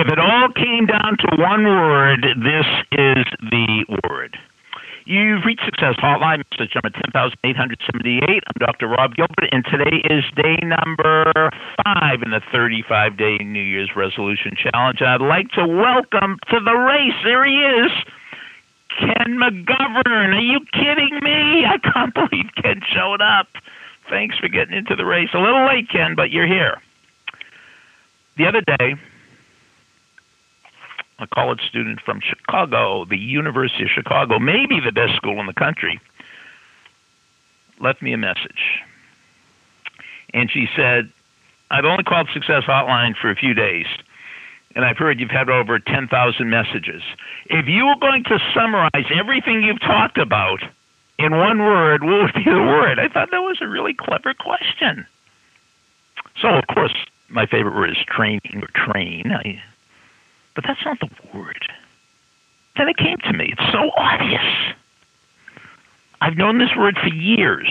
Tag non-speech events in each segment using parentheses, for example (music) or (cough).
If it all came down to one word, this is the word. You've reached Success Hotline, message number 10878. I'm Dr. Rob Gilbert, and today is day number five in the 35 day New Year's resolution challenge. I'd like to welcome to the race, there he is, Ken McGovern. Are you kidding me? I can't (laughs) believe Ken showed up. Thanks for getting into the race. A little late, Ken, but you're here. The other day, a college student from Chicago, the University of Chicago, maybe the best school in the country, left me a message. And she said, I've only called Success Hotline for a few days, and I've heard you've had over 10,000 messages. If you were going to summarize everything you've talked about in one word, what would be the word? I thought that was a really clever question. So, of course, my favorite word is training or train. I but that's not the word. Then it came to me. It's so obvious. I've known this word for years.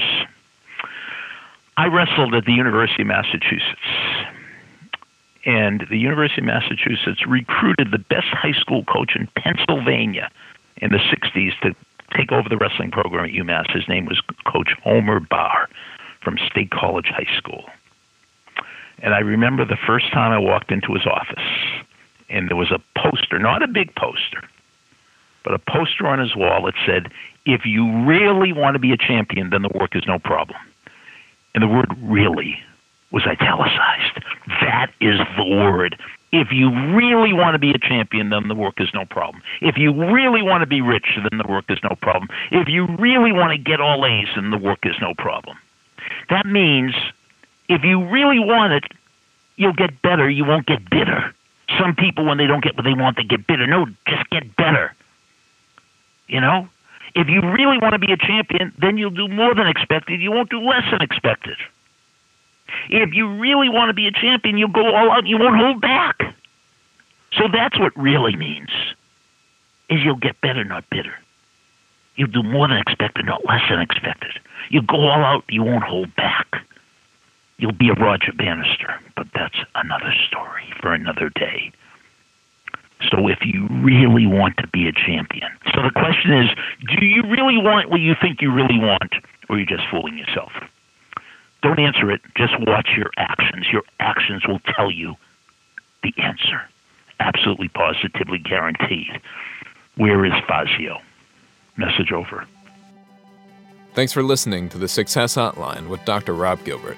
I wrestled at the University of Massachusetts. And the University of Massachusetts recruited the best high school coach in Pennsylvania in the 60s to take over the wrestling program at UMass. His name was Coach Homer Barr from State College High School. And I remember the first time I walked into his office and there was a poster, not a big poster, but a poster on his wall that said, If you really want to be a champion, then the work is no problem. And the word really was italicized. That is the word. If you really want to be a champion, then the work is no problem. If you really want to be rich, then the work is no problem. If you really want to get all A's, then the work is no problem. That means if you really want it, you'll get better. You won't get bitter. Some people, when they don't get what they want, they get bitter. No, just get better. You know? If you really want to be a champion, then you'll do more than expected. You won't do less than expected. If you really want to be a champion, you'll go all out. You won't hold back. So that's what really means. Is you'll get better, not bitter. You'll do more than expected, not less than expected. You go all out. You won't hold back you'll be a Roger Bannister, but that's another story for another day. So if you really want to be a champion, so the question is, do you really want what you think you really want, or are you just fooling yourself? Don't answer it. Just watch your actions. Your actions will tell you the answer. Absolutely, positively guaranteed. Where is Fazio? Message over. Thanks for listening to the Success Hotline with Dr. Rob Gilbert